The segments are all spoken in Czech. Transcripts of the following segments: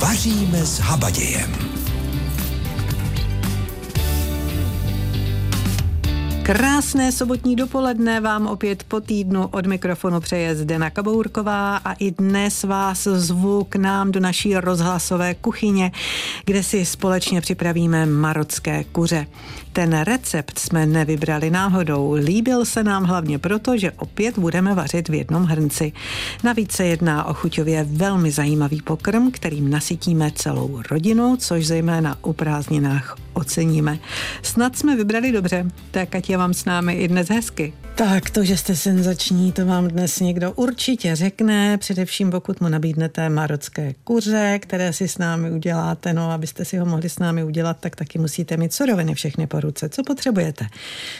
Vaříme s habadějem. Krásné sobotní dopoledne vám opět po týdnu od mikrofonu přeje Zdena Kabourková a i dnes vás zvu k nám do naší rozhlasové kuchyně, kde si společně připravíme marocké kuře. Ten recept jsme nevybrali náhodou. Líbil se nám hlavně proto, že opět budeme vařit v jednom hrnci. Navíc se jedná o chuťově velmi zajímavý pokrm, kterým nasytíme celou rodinu, což zejména u prázdninách oceníme. Snad jsme vybrali dobře, tak ať je vám s námi i dnes hezky. Tak to, že jste senzační, to vám dnes někdo určitě řekne, především pokud mu nabídnete marocké kuře, které si s námi uděláte, no abyste si ho mohli s námi udělat, tak taky musíte mít suroviny všechny po ruce. Co potřebujete?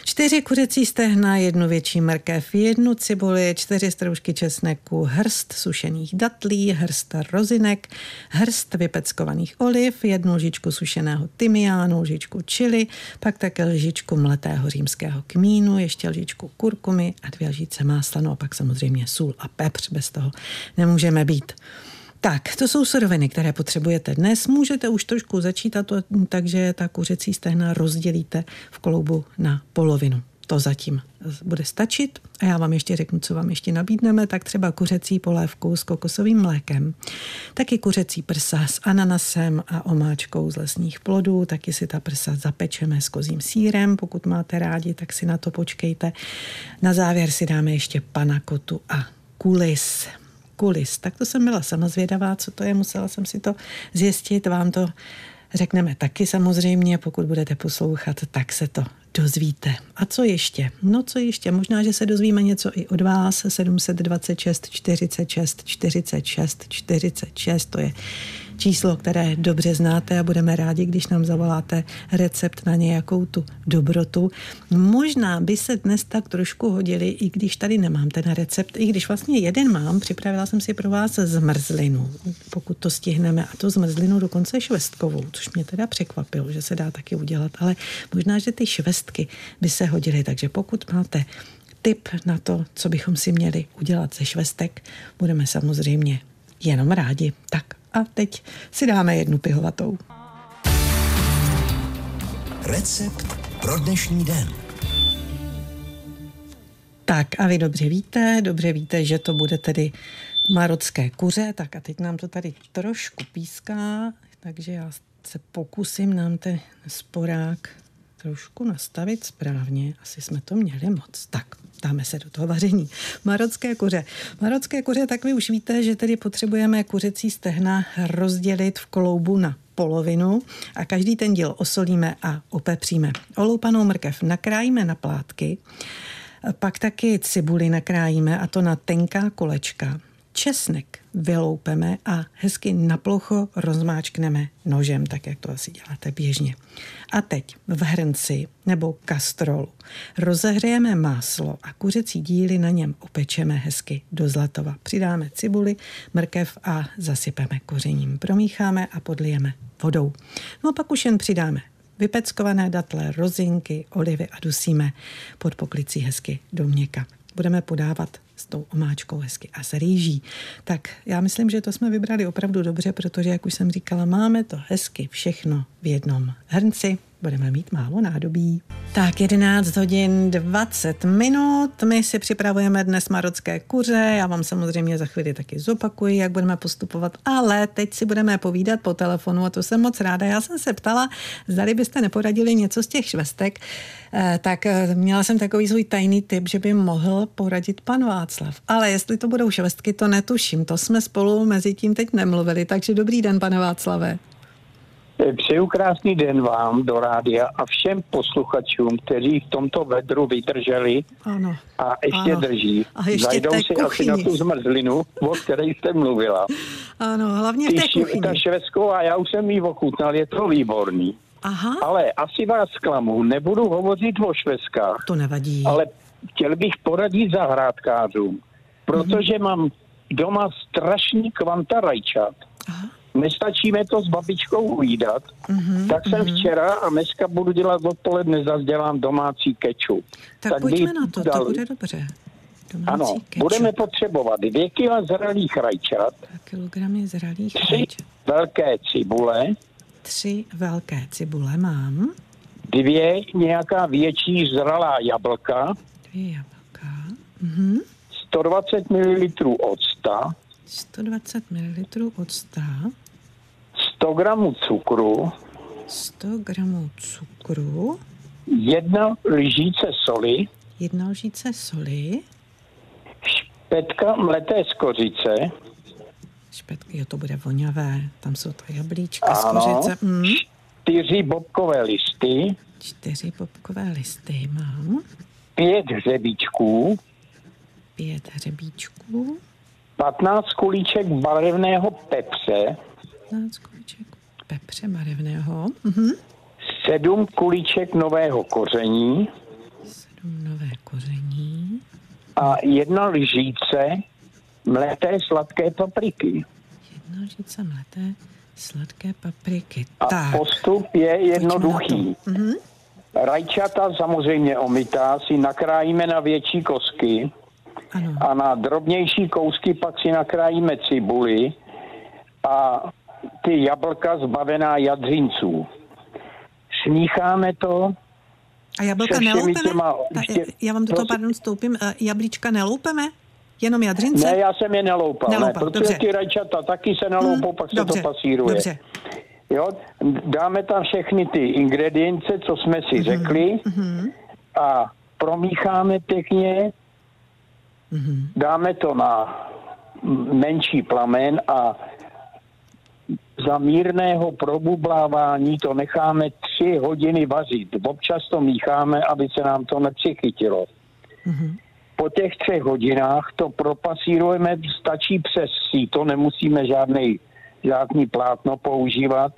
Čtyři kuřecí stehna, jednu větší mrkev, jednu cibuli, čtyři stroužky česneku, hrst sušených datlí, hrst rozinek, hrst vypeckovaných oliv, jednu lžičku sušeného tymiánu, lžičku čili, pak také lžičku mletého římského kmínu, ještě lžičku kurkumy a dvě lžíce másla, no a pak samozřejmě sůl a pepř, bez toho nemůžeme být. Tak, to jsou suroviny, které potřebujete dnes. Můžete už trošku začít a to, takže ta kuřecí stehna rozdělíte v kloubu na polovinu. To zatím bude stačit. A já vám ještě řeknu, co vám ještě nabídneme, tak třeba kuřecí polévku s kokosovým mlékem, taky kuřecí prsa s ananasem a omáčkou z lesních plodů, taky si ta prsa zapečeme s kozím sírem, pokud máte rádi, tak si na to počkejte. Na závěr si dáme ještě panakotu a kulis. Kulis. Tak to jsem byla sama zvědavá, co to je, musela jsem si to zjistit, vám to řekneme taky samozřejmě, pokud budete poslouchat, tak se to dozvíte. A co ještě? No co ještě? Možná, že se dozvíme něco i od vás. 726 46 46 46, to je číslo, které dobře znáte a budeme rádi, když nám zavoláte recept na nějakou tu dobrotu. Možná by se dnes tak trošku hodili, i když tady nemám ten recept, i když vlastně jeden mám, připravila jsem si pro vás zmrzlinu, pokud to stihneme, a to zmrzlinu dokonce švestkovou, což mě teda překvapilo, že se dá taky udělat, ale možná, že ty švestky by se hodily, takže pokud máte tip na to, co bychom si měli udělat ze švestek, budeme samozřejmě jenom rádi. Tak a teď si dáme jednu pihovatou. Recept pro dnešní den. Tak a vy dobře víte, dobře víte, že to bude tedy marocké kuře, tak a teď nám to tady trošku píská, takže já se pokusím nám ten sporák trošku nastavit správně. Asi jsme to měli moc. Tak, dáme se do toho vaření. Marocké kuře. Marocké kuře, tak vy už víte, že tedy potřebujeme kuřecí stehna rozdělit v kloubu na polovinu a každý ten díl osolíme a opepříme. Oloupanou mrkev nakrájíme na plátky, pak taky cibuli nakrájíme a to na tenká kolečka. Česnek vyloupeme a hezky na plocho rozmáčkneme nožem, tak jak to asi děláte běžně. A teď v hrnci nebo kastrolu rozehřejeme máslo a kuřecí díly na něm opečeme hezky do zlatova. Přidáme cibuli, mrkev a zasypeme kořením. Promícháme a podlijeme vodou. No a pak už jen přidáme vypeckované datle, rozinky, olivy a dusíme pod poklicí hezky do měka. Budeme podávat s tou omáčkou hezky a s rýží. Tak já myslím, že to jsme vybrali opravdu dobře, protože, jak už jsem říkala, máme to hezky všechno v jednom hrnci budeme mít málo nádobí. Tak 11 hodin 20 minut, my si připravujeme dnes marocké kuře, já vám samozřejmě za chvíli taky zopakuji, jak budeme postupovat, ale teď si budeme povídat po telefonu a to jsem moc ráda. Já jsem se ptala, zdali byste neporadili něco z těch švestek, eh, tak eh, měla jsem takový svůj tajný tip, že by mohl poradit pan Václav. Ale jestli to budou švestky, to netuším, to jsme spolu mezi tím teď nemluvili, takže dobrý den, pane Václave. Přeju krásný den vám do rádia a všem posluchačům, kteří v tomto vedru vydrželi ano, a ještě ano. drží. A ještě Zajdou si kuchyni. asi na tu zmrzlinu, o které jste mluvila. Ano, hlavně v té kuchyni. ta švestková, já už jsem ji ochutnal, je to výborný. Aha, Ale asi vás zklamu, nebudu hovořit o švestkách, to nevadí. ale chtěl bych poradit zahrádkářům, protože mám doma strašný kvanta rajčat. Aha. Nestačíme to s babičkou ujídat, Mhm, tak jsem mhm. včera a dneska budu dělat odpoledne, zase dělám domácí kečup. Tak, tak pojďme na to, dal- to bude dobře. Domácí Ano, kečup. budeme potřebovat dvě kila zralých rajčat, 2 kilogramy zralých tři rajčat. velké cibule, Tři velké cibule mám. dvě nějaká větší zralá jablka, Dvě jablka. Mhm. 120 ml octa, 120 ml octa. 100 gramů cukru, 100 gramů cukru. jedna lžíce soli, Jedna lžíce soli. špetka mleté z kořice, Špetky, jo, to bude voňavé. Tam jsou ta jablíčka z ano, kořice. Mm. čtyři bobkové listy, Čtyři popkové listy mám. pět hřebíčků, Pět hřebíčků. 15 kulíček barevného pepře, 15 kuliček pepře barevného. Mhm. sedm kulíček nového koření Sedm nové koření. a jedna lžíce mleté sladké papriky. Jedna lžice mleté sladké papriky. A tak, postup je jednoduchý. Mhm. Rajčata samozřejmě omytá si nakrájíme na větší kosky ano. a na drobnější kousky pak si nakrájíme cibuli a ty jablka zbavená jadřinců. Smícháme to, A jablka neloupeme? těma- Ta, ještě- já vám do toho, pardon, stoupím. Eh, Jablíčka neloupeme? Jenom jadřince? Ne, já jsem je neloupal, Neloupal, ne, protože dobře. ty rajčata taky se naloupou, Hmm, pak se dobře, to pasíruje. Dobře. Jo, dáme tam všechny ty ingredience, co jsme Mhm, si řekli a promícháme pěkně, Mhm. dáme to na menší plamen a za mírného probublávání to necháme tři hodiny vařit. Občas to mícháme, aby se nám to nepřichytilo. Mhm. Po těch třech hodinách to propasírujeme, stačí přes síto, nemusíme žádný, žádný plátno používat.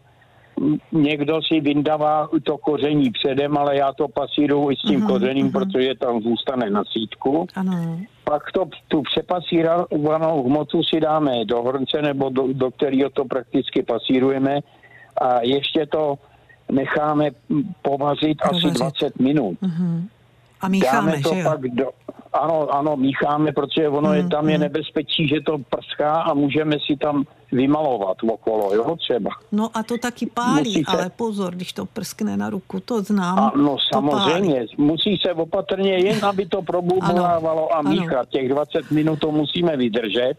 Někdo si vyndává to koření předem, ale já to pasíruju i s tím Mhm, kořením, mhm. protože tam zůstane na sítku. Ano. Pak to, tu přepasírovanou hmotu si dáme do hrnce, nebo do, do kterého to prakticky pasírujeme a ještě to necháme povařit asi Povařit. 20 minut. Mhm. A mícháme, Dáme to že jo? pak do... Ano, ano, mícháme, protože ono je Mm, tam je mm. nebezpečí, že to prschá a můžeme si tam vymalovat okolo, jo, třeba. No a to taky pálí, Musíte- ale pozor, když to prskne na ruku, to znám. A no to samozřejmě, pálí. musí se opatrně jen, aby to probublávalo a Ano. míchat. Těch 20 minut to musíme vydržet.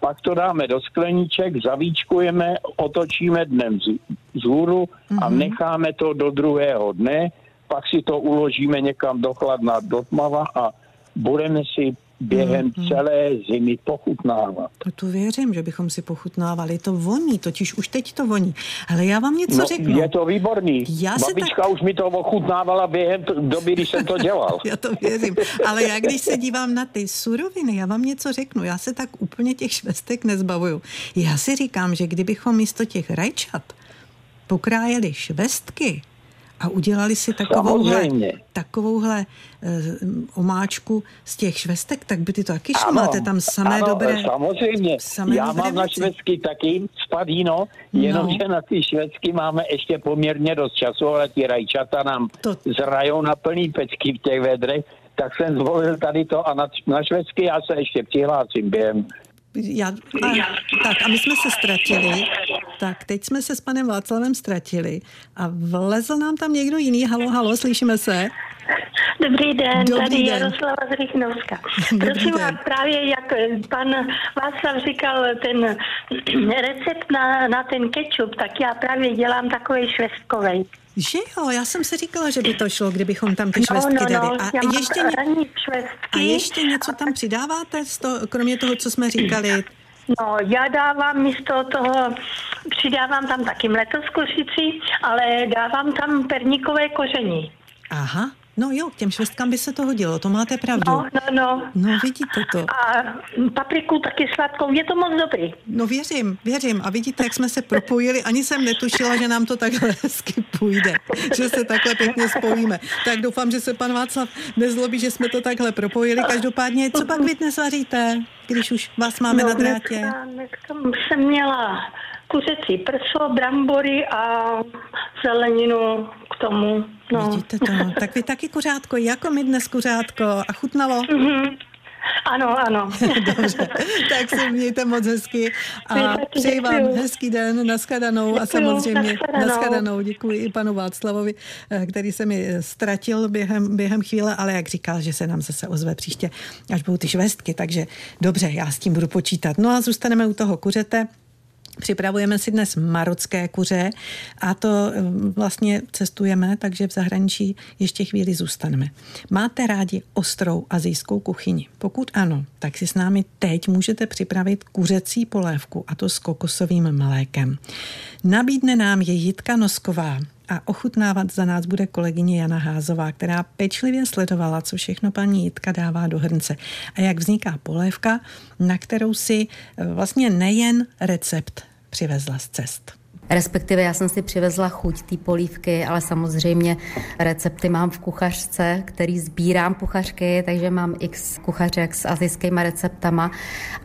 Pak to dáme do skleníček, zavíčkujeme, otočíme dnem z, z hůru a Mhm. necháme to do druhého dne. Pak si to uložíme někam do chladna, do tmava a budeme si během Mhm. celé zimy pochutnávat. No to věřím, že bychom si pochutnávali. To voní, totiž už teď to voní. Ale já vám něco No, řeknu. je to výborný. Já Babička už mi to ochutnávala během doby, kdy jsem to dělal. Já to věřím. Ale já, když se dívám na ty suroviny, já vám něco řeknu. Já se tak úplně těch švestek nezbavuju. Já si říkám, že kdybychom místo těch rajčat pokrájeli švestky a udělali si takovouhle, takovouhle uh, omáčku z těch švestek, tak by ty to taky šlo. Máte tam samé ano, dobré... samozřejmě. samé Já dobré mám na věci. švédsky taky spadíno, jenomže No. na ty švédsky máme ještě poměrně dost času, ale ty rajčata nám To- zrajou na plný pecky v těch vedrech, tak jsem zvolil tady to a na, na švédsky já se ještě přihlásím během. Já, a, tak a my jsme se ztratili. Tak teď jsme se s panem Václavem ztratili a vlezl nám tam někdo jiný. Halo, halo, slyšíme se? Dobrý den, Dobrý tady den. Jaroslava z Rychnovska. Prosím den. vás, právě jak pan Václav říkal ten recept na, na ten kečup, tak já právě dělám takový švestkovej. Že jo, já jsem si říkala, že by to šlo, kdybychom tam ty No, švestky no, no, dali. A, ještě, ně- a ještě něco tam přidáváte, z toho, kromě toho, co jsme říkali? No, já dávám místo toho, přidávám tam taky mleto z kořicí, ale dávám tam perníkové koření. Aha, no jo, k těm švestkám by se to hodilo, to máte pravdu. No, no, no. No vidíte to. A papriku taky sladkou, je to moc dobrý. No věřím, věřím. A vidíte, jak jsme se propojili. Ani jsem netušila, že nám to takhle hezky půjde. Že se takhle pěkně spojíme. Tak doufám, že se pan Václav nezlobí, že jsme to takhle propojili. Každopádně, co pak vy dnes vaříte, když už vás máme na drátě? No, Dneska, dneska jsem měla kuřecí prso, brambory a zeleninu k tomu. No. Vidíte to? Tak vy taky kuřátko, jako my dnes kuřátko. A chutnalo? Mhm. Ano, ano. Dobře, tak se mějte moc hezky a přeji vám hezký den, nashledanou a Děkuju, samozřejmě nashledanou. nashledanou. Děkuji i panu Václavovi, eh, který se mi ztratil během, během chvíle, ale jak říkal, že se nám zase ozve příště, až budou ty švestky, takže dobře, já s tím budu počítat. No a zůstaneme u toho kuřete. Připravujeme si dnes marocké kuře a to eh, vlastně cestujeme, takže v zahraničí ještě chvíli zůstaneme. Máte rádi ostrou azijskou kuchyni? Pokud ano, tak si s námi teď můžete připravit kuřecí polévku a to s kokosovým mlékem. Nabídne nám je Jitka Nosková, a ochutnávat za nás bude kolegyně Jana Házová, která pečlivě sledovala, co všechno paní Jitka dává do hrnce a jak vzniká polévka, na kterou si eh, vlastně nejen recept přivezla z cest. Respektive já jsem si přivezla chuť té polívky, ale samozřejmě recepty mám v kuchařce, který sbírám kuchařky, takže mám x kuchařek s azijskými receptama,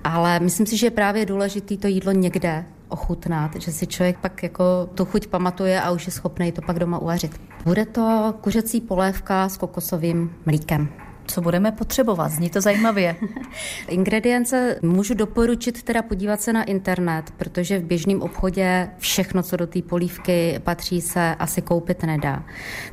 ale myslím si, že je právě důležité to jídlo někde ochutnat, že si člověk pak jako tu chuť pamatuje a už je schopný to pak doma uvařit. Bude to kuřecí polévka s kokosovým mlíkem. Co budeme potřebovat? Zní to zajímavě. Ingredience můžu doporučit teda podívat se na internet, protože v běžném obchodě všechno, co do té polívky patří, se asi koupit nedá.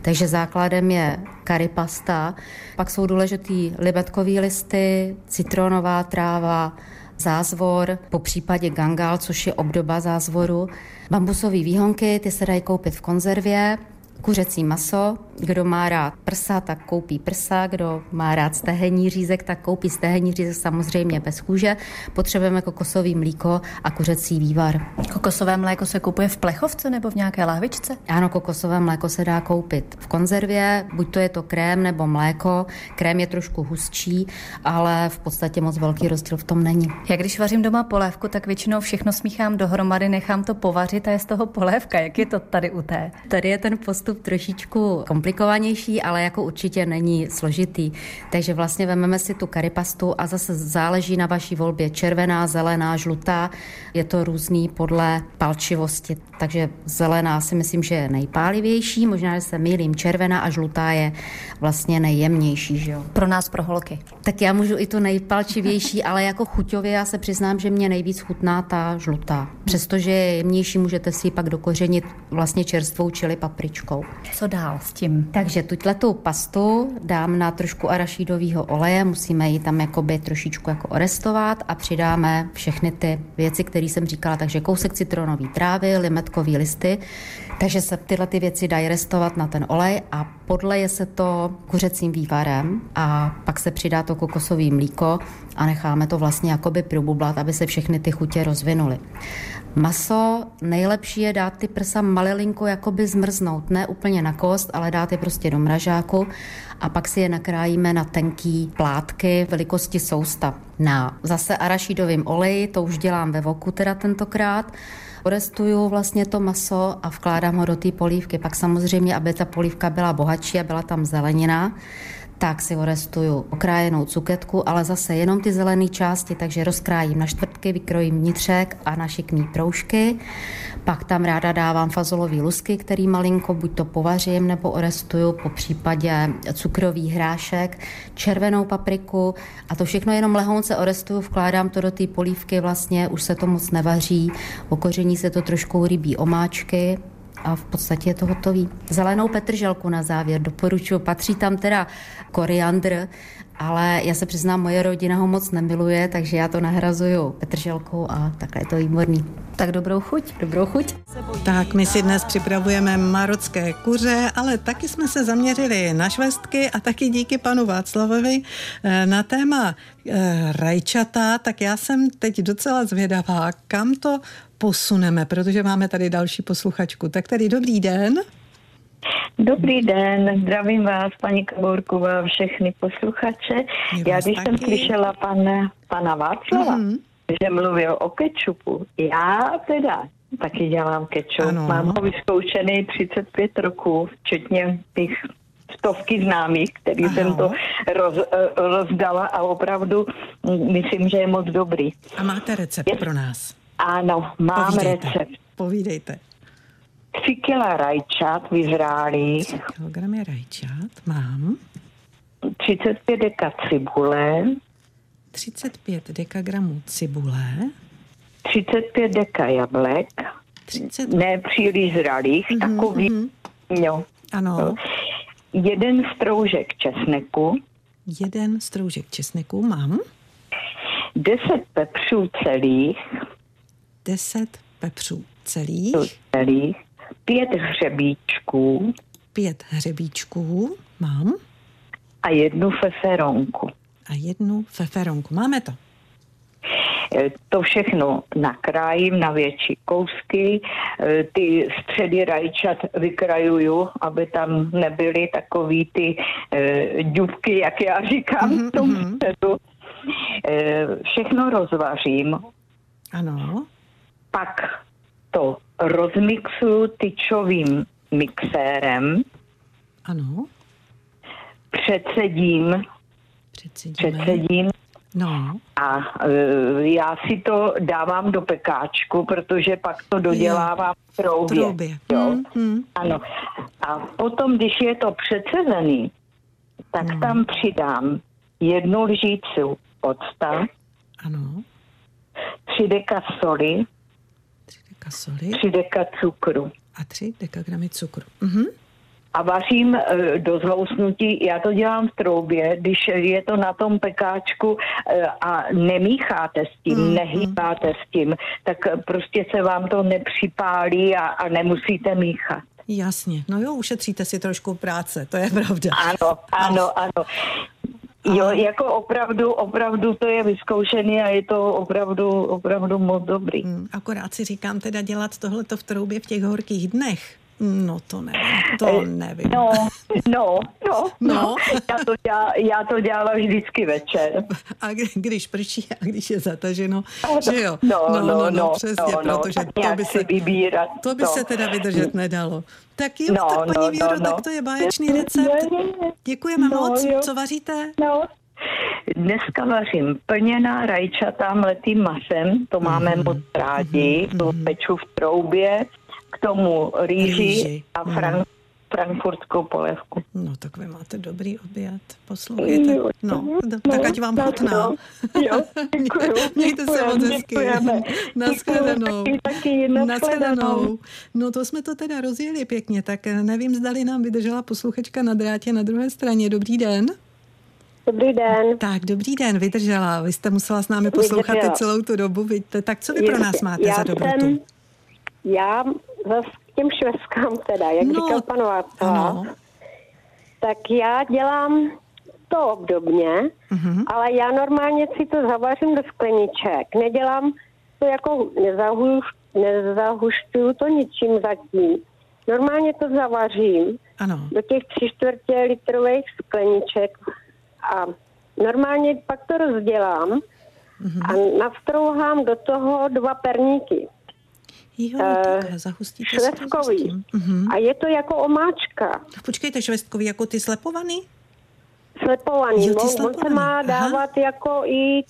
Takže základem je curry pasta, pak jsou důležitý libetkový listy, citronová tráva, zázvor, po případě gangal, což je obdoba zázvoru, bambusové výhonky, ty se dají koupit v konzervě, kuřecí maso. Kdo má rád prsa, tak koupí prsa. Kdo má rád stehenní řízek, tak koupí stehenní řízek samozřejmě bez kůže. Potřebujeme kokosový mlíko a kuřecí vývar. Kokosové mléko se kupuje v plechovce nebo v nějaké lahvičce? Ano, kokosové mléko se dá koupit v konzervě, buď to je to krém nebo mléko. Krém je trošku hustší, ale v podstatě moc velký rozdíl v tom není. Já když vařím doma polévku, tak většinou všechno smíchám dohromady, nechám to povařit a je z toho polévka. Jak je to tady u té? Tady je ten postup trošičku komplikovanější, ale jako určitě není složitý. Takže vlastně vezmeme si tu karipastu a zase záleží na vaší volbě. Červená, zelená, žlutá. Je to různý podle palčivosti. Takže zelená si myslím, že je nejpálivější, možná, že se mýlím. Červená a žlutá je vlastně nejjemnější. Že jo? Pro nás, pro holky. Tak já můžu i tu nejpalčivější, ale jako chuťově já se přiznám, že mě nejvíc chutná ta žlutá. Přestože je jemnější, můžete si ji pak dokořenit vlastně čerstvou čili papričkou. Co dál s tím? Takže tuto pastu dám na trošku arašídového oleje, musíme ji tam jakoby trošičku jako orestovat a přidáme všechny ty věci, které jsem říkala, takže kousek citronové trávy, limetkový listy, takže se tyhle ty věci dají restovat na ten olej a podleje se to kuřecím vývarem a pak se přidá to kokosové mlíko a necháme to vlastně jakoby probublat, aby se všechny ty chutě rozvinuly. Maso nejlepší je dát ty prsa malilinko jakoby zmrznout, ne úplně na kost, ale dát je prostě do mražáku a pak si je nakrájíme na tenký plátky velikosti sousta. Na zase arašidovým oleji, to už dělám ve voku teda tentokrát, Orestuju vlastně to maso a vkládám ho do té polívky. Pak samozřejmě, aby ta polívka byla bohatší a byla tam zelenina, tak si orestuju okrájenou cuketku, ale zase jenom ty zelené části, takže rozkrájím na čtvrtky, vykrojím vnitřek a na šikmý proužky. Pak tam ráda dávám fazolový lusky, který malinko buď to povařím nebo orestuju, po případě cukrový hrášek, červenou papriku. A to všechno jenom lehonce orestuju, vkládám to do té polívky, vlastně už se to moc nevaří, okoření se to trošku rybí omáčky, a v podstatě je to hotový. Zelenou petrželku na závěr doporučuji. Patří tam teda koriandr, ale já se přiznám, moje rodina ho moc nemiluje, takže já to nahrazuju petrželkou a takhle je to výborný. Tak dobrou chuť. Dobrou chuť. Tak my si dnes připravujeme marocké kuře, ale taky jsme se zaměřili na švestky a taky díky panu Václavovi eh, na téma eh, rajčata, tak já jsem teď docela zvědavá, kam to posuneme, protože máme tady další posluchačku. Tak tady dobrý den. Dobrý den, zdravím vás, paní Kabourková, všechny posluchače. My Já když jsem taky. slyšela pana, pana Václava, Mhm. že mluvil o kečupu, já teda taky dělám kečup. Ano. Mám ho vyzkoušený 35 roků, včetně těch stovky známých, který Aha. jsem to roz, eh, rozdala a opravdu mm, myslím, že je moc dobrý. A máte recept Je- pro nás. Ano, mám Povídejte. recept. Povídejte. 3 kila rajčat vyzrálých, Kilogramy rajčat mám. 35 deka cibule, 35 dekagramů cibule, 35 deka jablek, 30, ne příliš zralých, Mhm, takový, mhm. jo. ano, Jeden stroužek česneku, jeden stroužek česneku mám, 10 pepřů celých, 10 pepřů celých, celých, pět hřebíčků pět hřebíčků mám a jednu feferonku. a jednu feferonku. Máme to. E, To všechno nakrájím na větší kousky, e, ty středy rajčat vykrajuju, aby tam nebyly takový ty e, dubky, jak já říkám, v tom středu. E, Všechno rozvařím, Ano, pak to rozmixuju tyčovým mixérem, ano, předsedím, předsedíme. předsedím No, a e, já si to dávám do pekáčku, protože pak to dodělávám v troubě. troubě. Jo. Hmm, hmm. Ano. A potom, když je to přecezený, tak Hmm. tam přidám jednu lžíci octa, Ano, tři deka soli, deka soli tři deka cukru. a tři dekagramy cukru. Mhm. A vařím e, do zlousnutí, já to dělám v troubě, když je to na tom pekáčku e, a nemícháte s tím, Mm, nehýbáte s tím, tak prostě se vám to nepřipálí a, a nemusíte míchat. Jasně, no jo, ušetříte si trošku práce, to je pravda. Ano, ano, ano. Jo, jako opravdu, opravdu to je vyzkoušený a je to opravdu, opravdu moc dobrý. Hmm, Akorát si říkám teda dělat tohleto v troubě v těch horkých dnech. No to nevím, to Eh, nevím. No, no, no, No. no. Já, to dělá, já to dělám vždycky večer. A kdy- když prší a když je zataženo, No, že jo? No, no, no, přesně, no, no, protože to by se, vybírat. to by no. se teda vydržet nedalo. Tak jo, No, tak paní no, Věro, no, no. tak to je báječný recept. Děkujeme No, moc. jo. Co vaříte? No, dneska vařím plněná rajčata mletým masem, to máme Mhm, moc rádi, to peču v troubě, k tomu rýži, Rýži, a mhm. frank, frankfurtskou polévku. No tak vy máte dobrý oběd. Poslouchejte. No, no, tak ať vám tak chutná. jo. Jo, děkuju, Mějte se děkujeme, moc hezky. Naschledanou. Děkuju, nashledanou. No to jsme to teda rozjeli pěkně, tak eh, nevím, zdali nám vydržela posluchačka na drátě na druhé straně. Dobrý den. Dobrý den. Tak, dobrý den, vydržela. Vy jste musela s námi poslouchat celou tu dobu, vidíte. Tak co vy pro nás máte já za dobrotu? Jsem, já zase k těm švestkám teda, jak No, říkal pan Václav, Ano. tak já dělám to obdobně, Mhm. ale já normálně si to zavařím do skleniček. Nedělám to jako, nezahuš, nezahušťuju to ničím zatím. Normálně to zavařím Ano. do těch tři čtvrtě litrových skleniček a normálně pak to rozdělám Mhm. a nastrouhám do toho dva perníky. Jo, Eh, takhle, zahustíte si to s Švestkový. Mhm. A je to jako omáčka, Počkejte, švestkový jako ty slepovaný? slepovaný. Jo, ty On- On slepovaný, se má aha. dávat jako i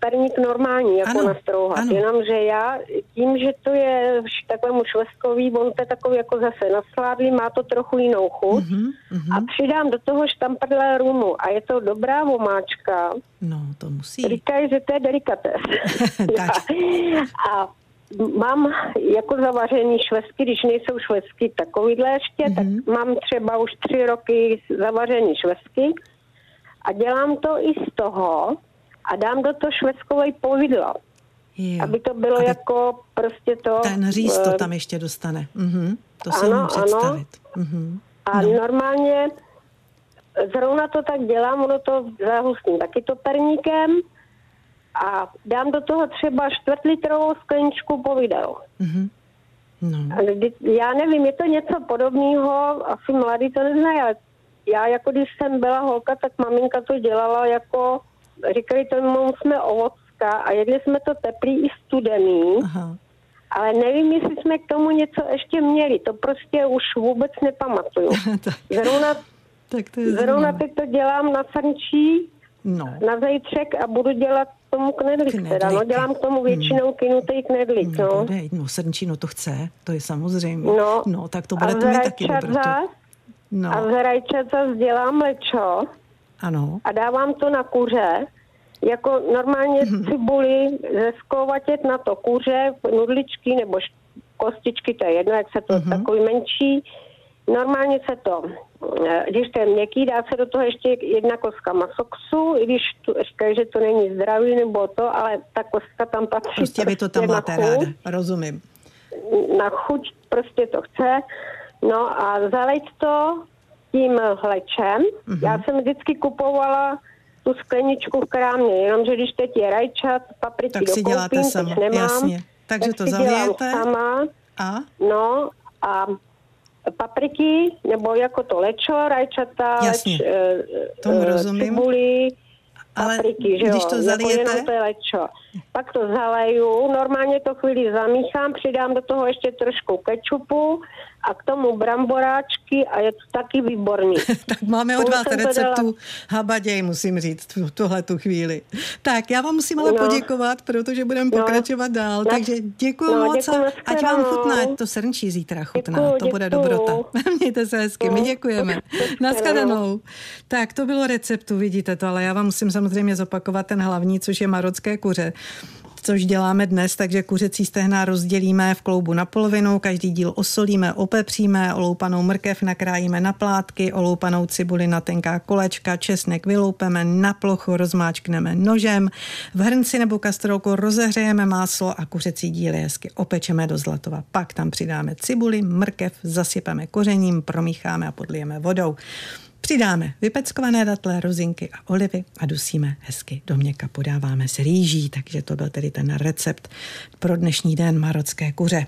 perník normální, jako Ano, nastrouhat. ano. Jenomže já tím, že to je takovému švestkový, on to je takový jako zase nasládlý, má to trochu jinou chuť. Mhm, mhm. A přidám do toho štamprlé rumu a je to dobrá omáčka. No, to musí. Říkají, že to je delikates. Tak. a mám jako zavařený švestky, když nejsou švestky takovýhle ještě, tak Mhm. mám třeba už tři roky zavařený švestky a dělám to i z toho a dám do toho švestkové povidlo, Jo. aby to bylo Aby jako prostě to... Ten říz to eh, tam ještě dostane. Mhm. To si ano, umím ano. představit. Mhm. A No. normálně zrovna to tak dělám, ono to zahustím taky to perníkem a dám do toho třeba čtvrtlitrovou skleničku povidel. Mhm. No. Já nevím, je to něco podobného, asi mladí to neznají, ale já jako když jsem byla holka, tak maminka to dělala jako, říkali tomu jsme ovocka a jedli jsme to teplý i studený, Aha. ale nevím, jestli jsme k tomu něco ještě měli, to prostě už vůbec nepamatuju. Zrovna, tak to je zrovna teď to dělám na srnčí, No. na zejtřek a budu dělat tomu knedlík teda, no dělám k tomu většinou kinutý knedlík, No, no. bude, no srnčí, no to chce, to je samozřejmě. No, no tak to a budete z mít taky zas- No, A z rajčat zase dělám mlečo ano. a dávám to na kuře jako normálně mm-hmm. cibuli zeskouvatět na to kuře, nudličky nebo kostičky, to je jedno, jak se to mm-hmm. takový menší. Normálně se to, eh, když to je měkký, dá se do toho ještě jedna koska masoksu, i když tu, říkají, že to není zdravý nebo to, ale ta koska tam patří. Prostě vy to tam prostě máte ráda, rozumím. Na chuť prostě to chce. No a zalejt to tím hlečem. Mm-hmm. Já jsem vždycky kupovala tu skleničku v krámě, jenomže když teď je rajčat, papriky tak si děláte sama, nemám, jasně. Takže to zalijete. sama. A? No a papriky, nebo jako to lečo, rajčata, Jasně. leč, e, Tomu rozumím. cibuli, ale papriky, že když to zalijete... Jako to lečo. Pak to zaleju, normálně to chvíli zamíchám, přidám do toho ještě trošku kečupu a k tomu bramboráčky a je to taky výborný. tak máme od vás receptu dala... habaděj, musím říct, v tuhle tu chvíli. Tak, já vám musím ale no. poděkovat, protože budeme no. pokračovat dál, no. takže děkuji no, moc a ať vám chutná, to srnčí zítra chutná, děkuju, to děkuju. bude dobrota. Mějte se hezky, my no. děkujeme. Naschledanou. Tak, to bylo receptu, vidíte to, ale já vám musím samozřejmě zopakovat ten hlavní, což je marocké kuře což děláme dnes, takže kuřecí stehna rozdělíme v kloubu na polovinu, každý díl osolíme, opepříme, oloupanou mrkev nakrájíme na plátky, oloupanou cibuli na tenká kolečka, česnek vyloupeme na plochu, rozmáčkneme nožem, v hrnci nebo kastrolku rozehřejeme máslo a kuřecí díly hezky opečeme do zlatova. Pak tam přidáme cibuli, mrkev, zasypeme kořením, promícháme a podlijeme vodou. Přidáme vypeckované datle, rozinky a olivy a dusíme hezky do měka. Podáváme s rýží, takže to byl tedy ten recept pro dnešní den marocké kuře.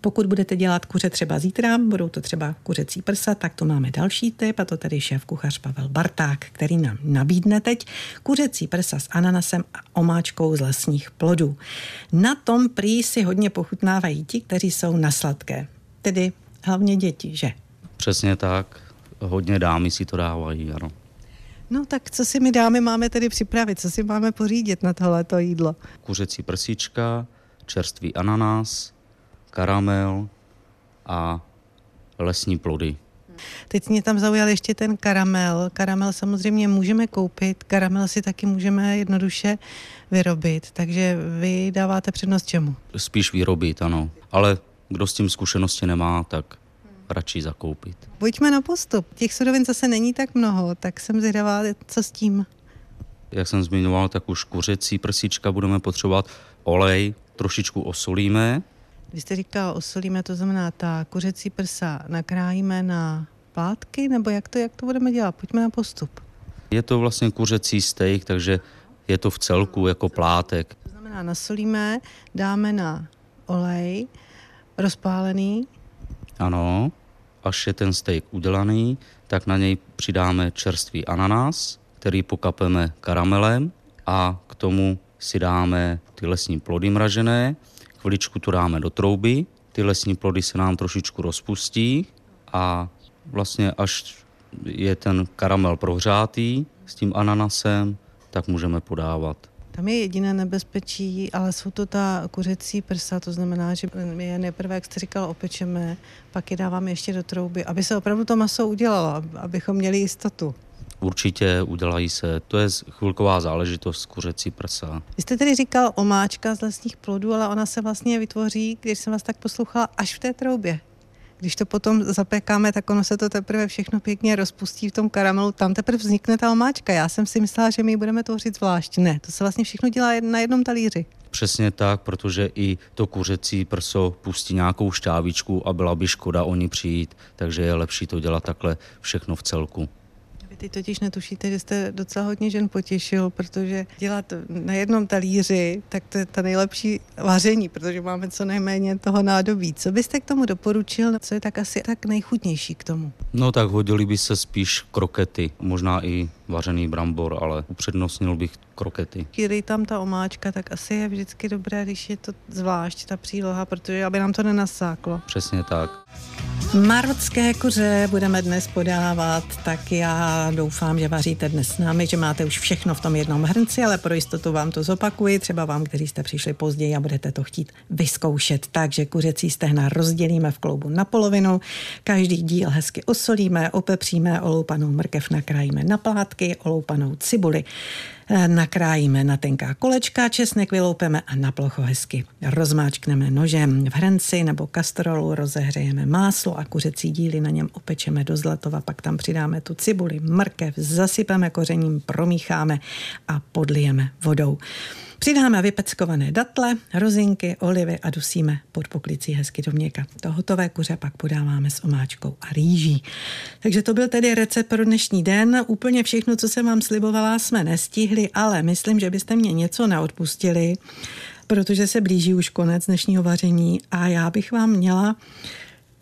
Pokud budete dělat kuře třeba zítra, budou to třeba kuřecí prsa, tak to máme další tip a to tedy šéf kuchař Pavel Barták, který nám nabídne teď kuřecí prsa s ananasem a omáčkou z lesních plodů. Na tom prý si hodně pochutnávají ti, kteří jsou na sladké, tedy hlavně děti, že? Přesně tak hodně dámy si to dávají, ano. No tak co si my dámy máme tedy připravit? Co si máme pořídit na tohleto jídlo? Kuřecí prsička, čerstvý ananas, karamel a lesní plody. Teď mě tam zaujal ještě ten karamel. Karamel samozřejmě můžeme koupit, karamel si taky můžeme jednoduše vyrobit, takže vy dáváte přednost čemu? Spíš vyrobit, ano. Ale kdo s tím zkušenosti nemá, tak radši zakoupit. Pojďme na postup. Těch surovin zase není tak mnoho, tak jsem zvědavá, co s tím. Jak jsem zmiňoval, tak už kuřecí prsíčka budeme potřebovat olej, trošičku osolíme. Vy jste říkal, osolíme, to znamená ta kuřecí prsa nakrájíme na plátky, nebo jak to, jak to budeme dělat? Pojďme na postup. Je to vlastně kuřecí steak, takže je to v celku jako plátek. To znamená, nasolíme, dáme na olej rozpálený. Ano až je ten steak udělaný, tak na něj přidáme čerstvý ananas, který pokapeme karamelem a k tomu si dáme ty lesní plody mražené, chviličku to dáme do trouby, ty lesní plody se nám trošičku rozpustí a vlastně až je ten karamel prohřátý s tím ananasem, tak můžeme podávat. Tam je jediné nebezpečí, ale jsou to ta kuřecí prsa, to znamená, že my je nejprve, jak jste říkal, opečeme, pak je dáváme ještě do trouby, aby se opravdu to maso udělalo, abychom měli jistotu. Určitě udělají se. To je chvilková záležitost kuřecí prsa. Vy jste tedy říkal omáčka z lesních plodů, ale ona se vlastně vytvoří, když jsem vás tak poslouchala, až v té troubě. Když to potom zapékáme, tak ono se to teprve všechno pěkně rozpustí v tom karamelu, tam teprve vznikne ta omáčka. Já jsem si myslela, že my ji budeme tvořit zvlášť. Ne, to se vlastně všechno dělá na jednom talíři. Přesně tak, protože i to kuřecí prso pustí nějakou šťávičku a byla by škoda o ní přijít, takže je lepší to dělat takhle všechno v celku. Vy totiž netušíte, že jste docela hodně žen potěšil, protože dělat na jednom talíři, tak to je ta nejlepší vaření, protože máme co nejméně toho nádobí. Co byste k tomu doporučil? Co je tak asi tak nejchutnější k tomu? No tak hodili by se spíš krokety, možná i vařený brambor, ale upřednostnil bych krokety. Když tam ta omáčka, tak asi je vždycky dobré, když je to zvlášť ta příloha, protože aby nám to nenasáklo. Přesně tak. Marocké kuře budeme dnes podávat, tak já doufám, že vaříte dnes s námi, že máte už všechno v tom jednom hrnci, ale pro jistotu vám to zopakuji, třeba vám, kteří jste přišli později a budete to chtít vyzkoušet. Takže kuřecí stehna rozdělíme v kloubu na polovinu, každý díl hezky osolíme, opepříme, oloupanou mrkev nakrájíme na plátky, oloupanou cibuli nakrájíme na tenká kolečka, česnek vyloupeme a na plocho hezky rozmáčkneme nožem. V hrnci nebo kastrolu rozehřejeme máslo a kuřecí díly na něm opečeme do zlatova, pak tam přidáme tu cibuli, mrkev, zasypeme kořením, promícháme a podlijeme vodou. Přidáme vypeckované datle, rozinky, olivy a dusíme pod poklicí hezky do měka. To hotové kuře pak podáváme s omáčkou a rýží. Takže to byl tedy recept pro dnešní den. Úplně všechno, co jsem vám slibovala, jsme nestihli, ale myslím, že byste mě něco neodpustili, protože se blíží už konec dnešního vaření a já bych vám měla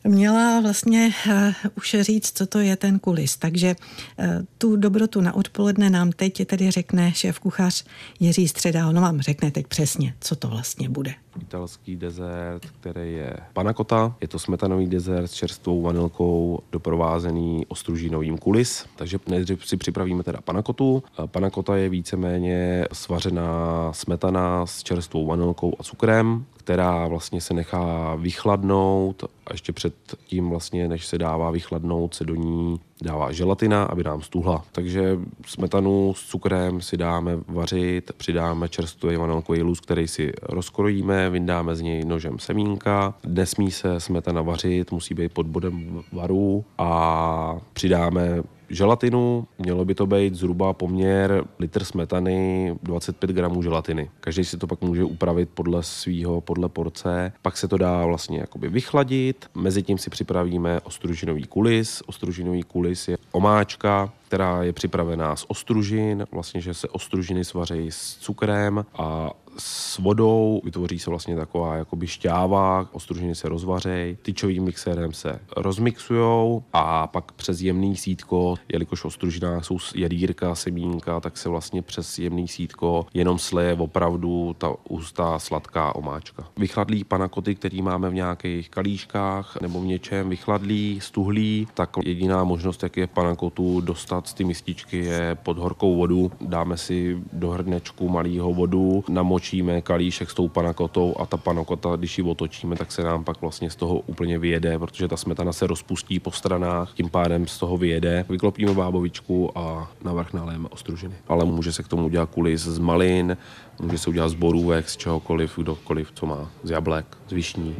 měla vlastně uh, už říct, co to je ten kulis. Takže uh, tu dobrotu na odpoledne nám teď tedy řekne šéf kuchař Jiří Středa. On vám řekne teď přesně, co to vlastně bude. Italský dezert, který je panakota. Je to smetanový dezert s čerstvou vanilkou, doprovázený ostružinovým kulis. Takže nejdřív si připravíme teda panakotu. Panakota je víceméně svařená smetana s čerstvou vanilkou a cukrem která vlastně se nechá vychladnout a ještě před tím vlastně, než se dává vychladnout, se do ní dává želatina, aby nám stuhla. Takže smetanu s cukrem si dáme vařit, přidáme čerstvý vanilkový luz, který si rozkrojíme, vyndáme z něj nožem semínka. Nesmí se smetana vařit, musí být pod bodem varu a přidáme želatinu, mělo by to být zhruba poměr litr smetany, 25 gramů želatiny. Každý si to pak může upravit podle svého, podle porce. Pak se to dá vlastně jakoby vychladit, mezi tím si připravíme ostružinový kulis. Ostružinový kulis je omáčka, která je připravená z ostružin, vlastně, že se ostružiny svaří s cukrem a s vodou, vytvoří se vlastně taková jakoby šťáva, ostružiny se rozvařejí, tyčovým mixérem se rozmixujou a pak přes jemný sítko, jelikož v ostružinách jsou jadírka, semínka, tak se vlastně přes jemný sítko jenom sleje opravdu ta ústá sladká omáčka. Vychladlý panakoty, který máme v nějakých kalíškách nebo v něčem vychladlý, stuhlý, tak jediná možnost, jak je panakotu dostat z ty mističky je pod horkou vodu. Dáme si do hrnečku malýho vodu, namočíme otočíme kalíšek s tou panakotou a ta panakota, když ji otočíme, tak se nám pak vlastně z toho úplně vyjede, protože ta smetana se rozpustí po stranách, tím pádem z toho vyjede. Vyklopíme bábovičku a navrch naléme ostružiny. Ale může se k tomu udělat kulis z malin, může se udělat z borůvek, z čehokoliv, kdokoliv, co má, z jablek, z višní.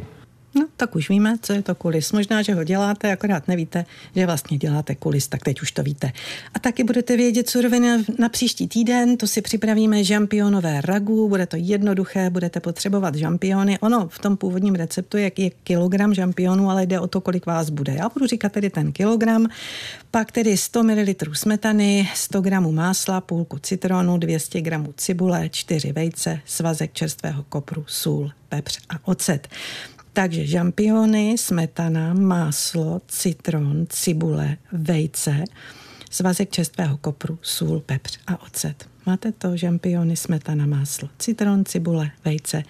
No, tak už víme, co je to kulis. Možná, že ho děláte, akorát nevíte, že vlastně děláte kulis, tak teď už to víte. A taky budete vědět suroviny na příští týden, to si připravíme žampionové ragu, bude to jednoduché, budete potřebovat žampiony. Ono v tom původním receptu je, je kilogram žampionů, ale jde o to, kolik vás bude. Já budu říkat tedy ten kilogram, pak tedy 100 ml smetany, 100 g másla, půlku citronu, 200 g cibule, 4 vejce, svazek čerstvého kopru, sůl, pepř a ocet. Takže žampiony, smetana, máslo, citron, cibule, vejce, svazek čerstvého kopru, sůl, pepř a ocet. Máte to žampiony, smetana, máslo, citron, cibule, vejce,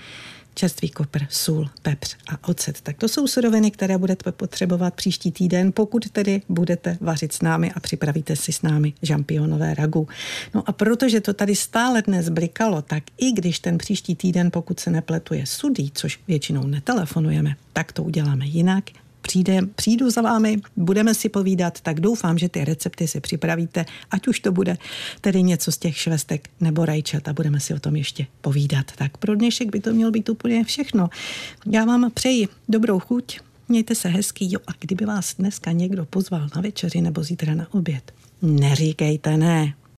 čerstvý kopr, sůl, pepř a ocet. Tak to jsou suroviny, které budete potřebovat příští týden, pokud tedy budete vařit s námi a připravíte si s námi žampionové ragu. No a protože to tady stále dnes blikalo, tak i když ten příští týden, pokud se nepletuje sudí, což většinou netelefonujeme, tak to uděláme jinak přijde, přijdu za vámi, budeme si povídat, tak doufám, že ty recepty si připravíte, ať už to bude tedy něco z těch švestek nebo rajčat a budeme si o tom ještě povídat. Tak pro dnešek by to mělo být úplně všechno. Já vám přeji dobrou chuť, mějte se hezký, jo a kdyby vás dneska někdo pozval na večeři nebo zítra na oběd, neříkejte ne,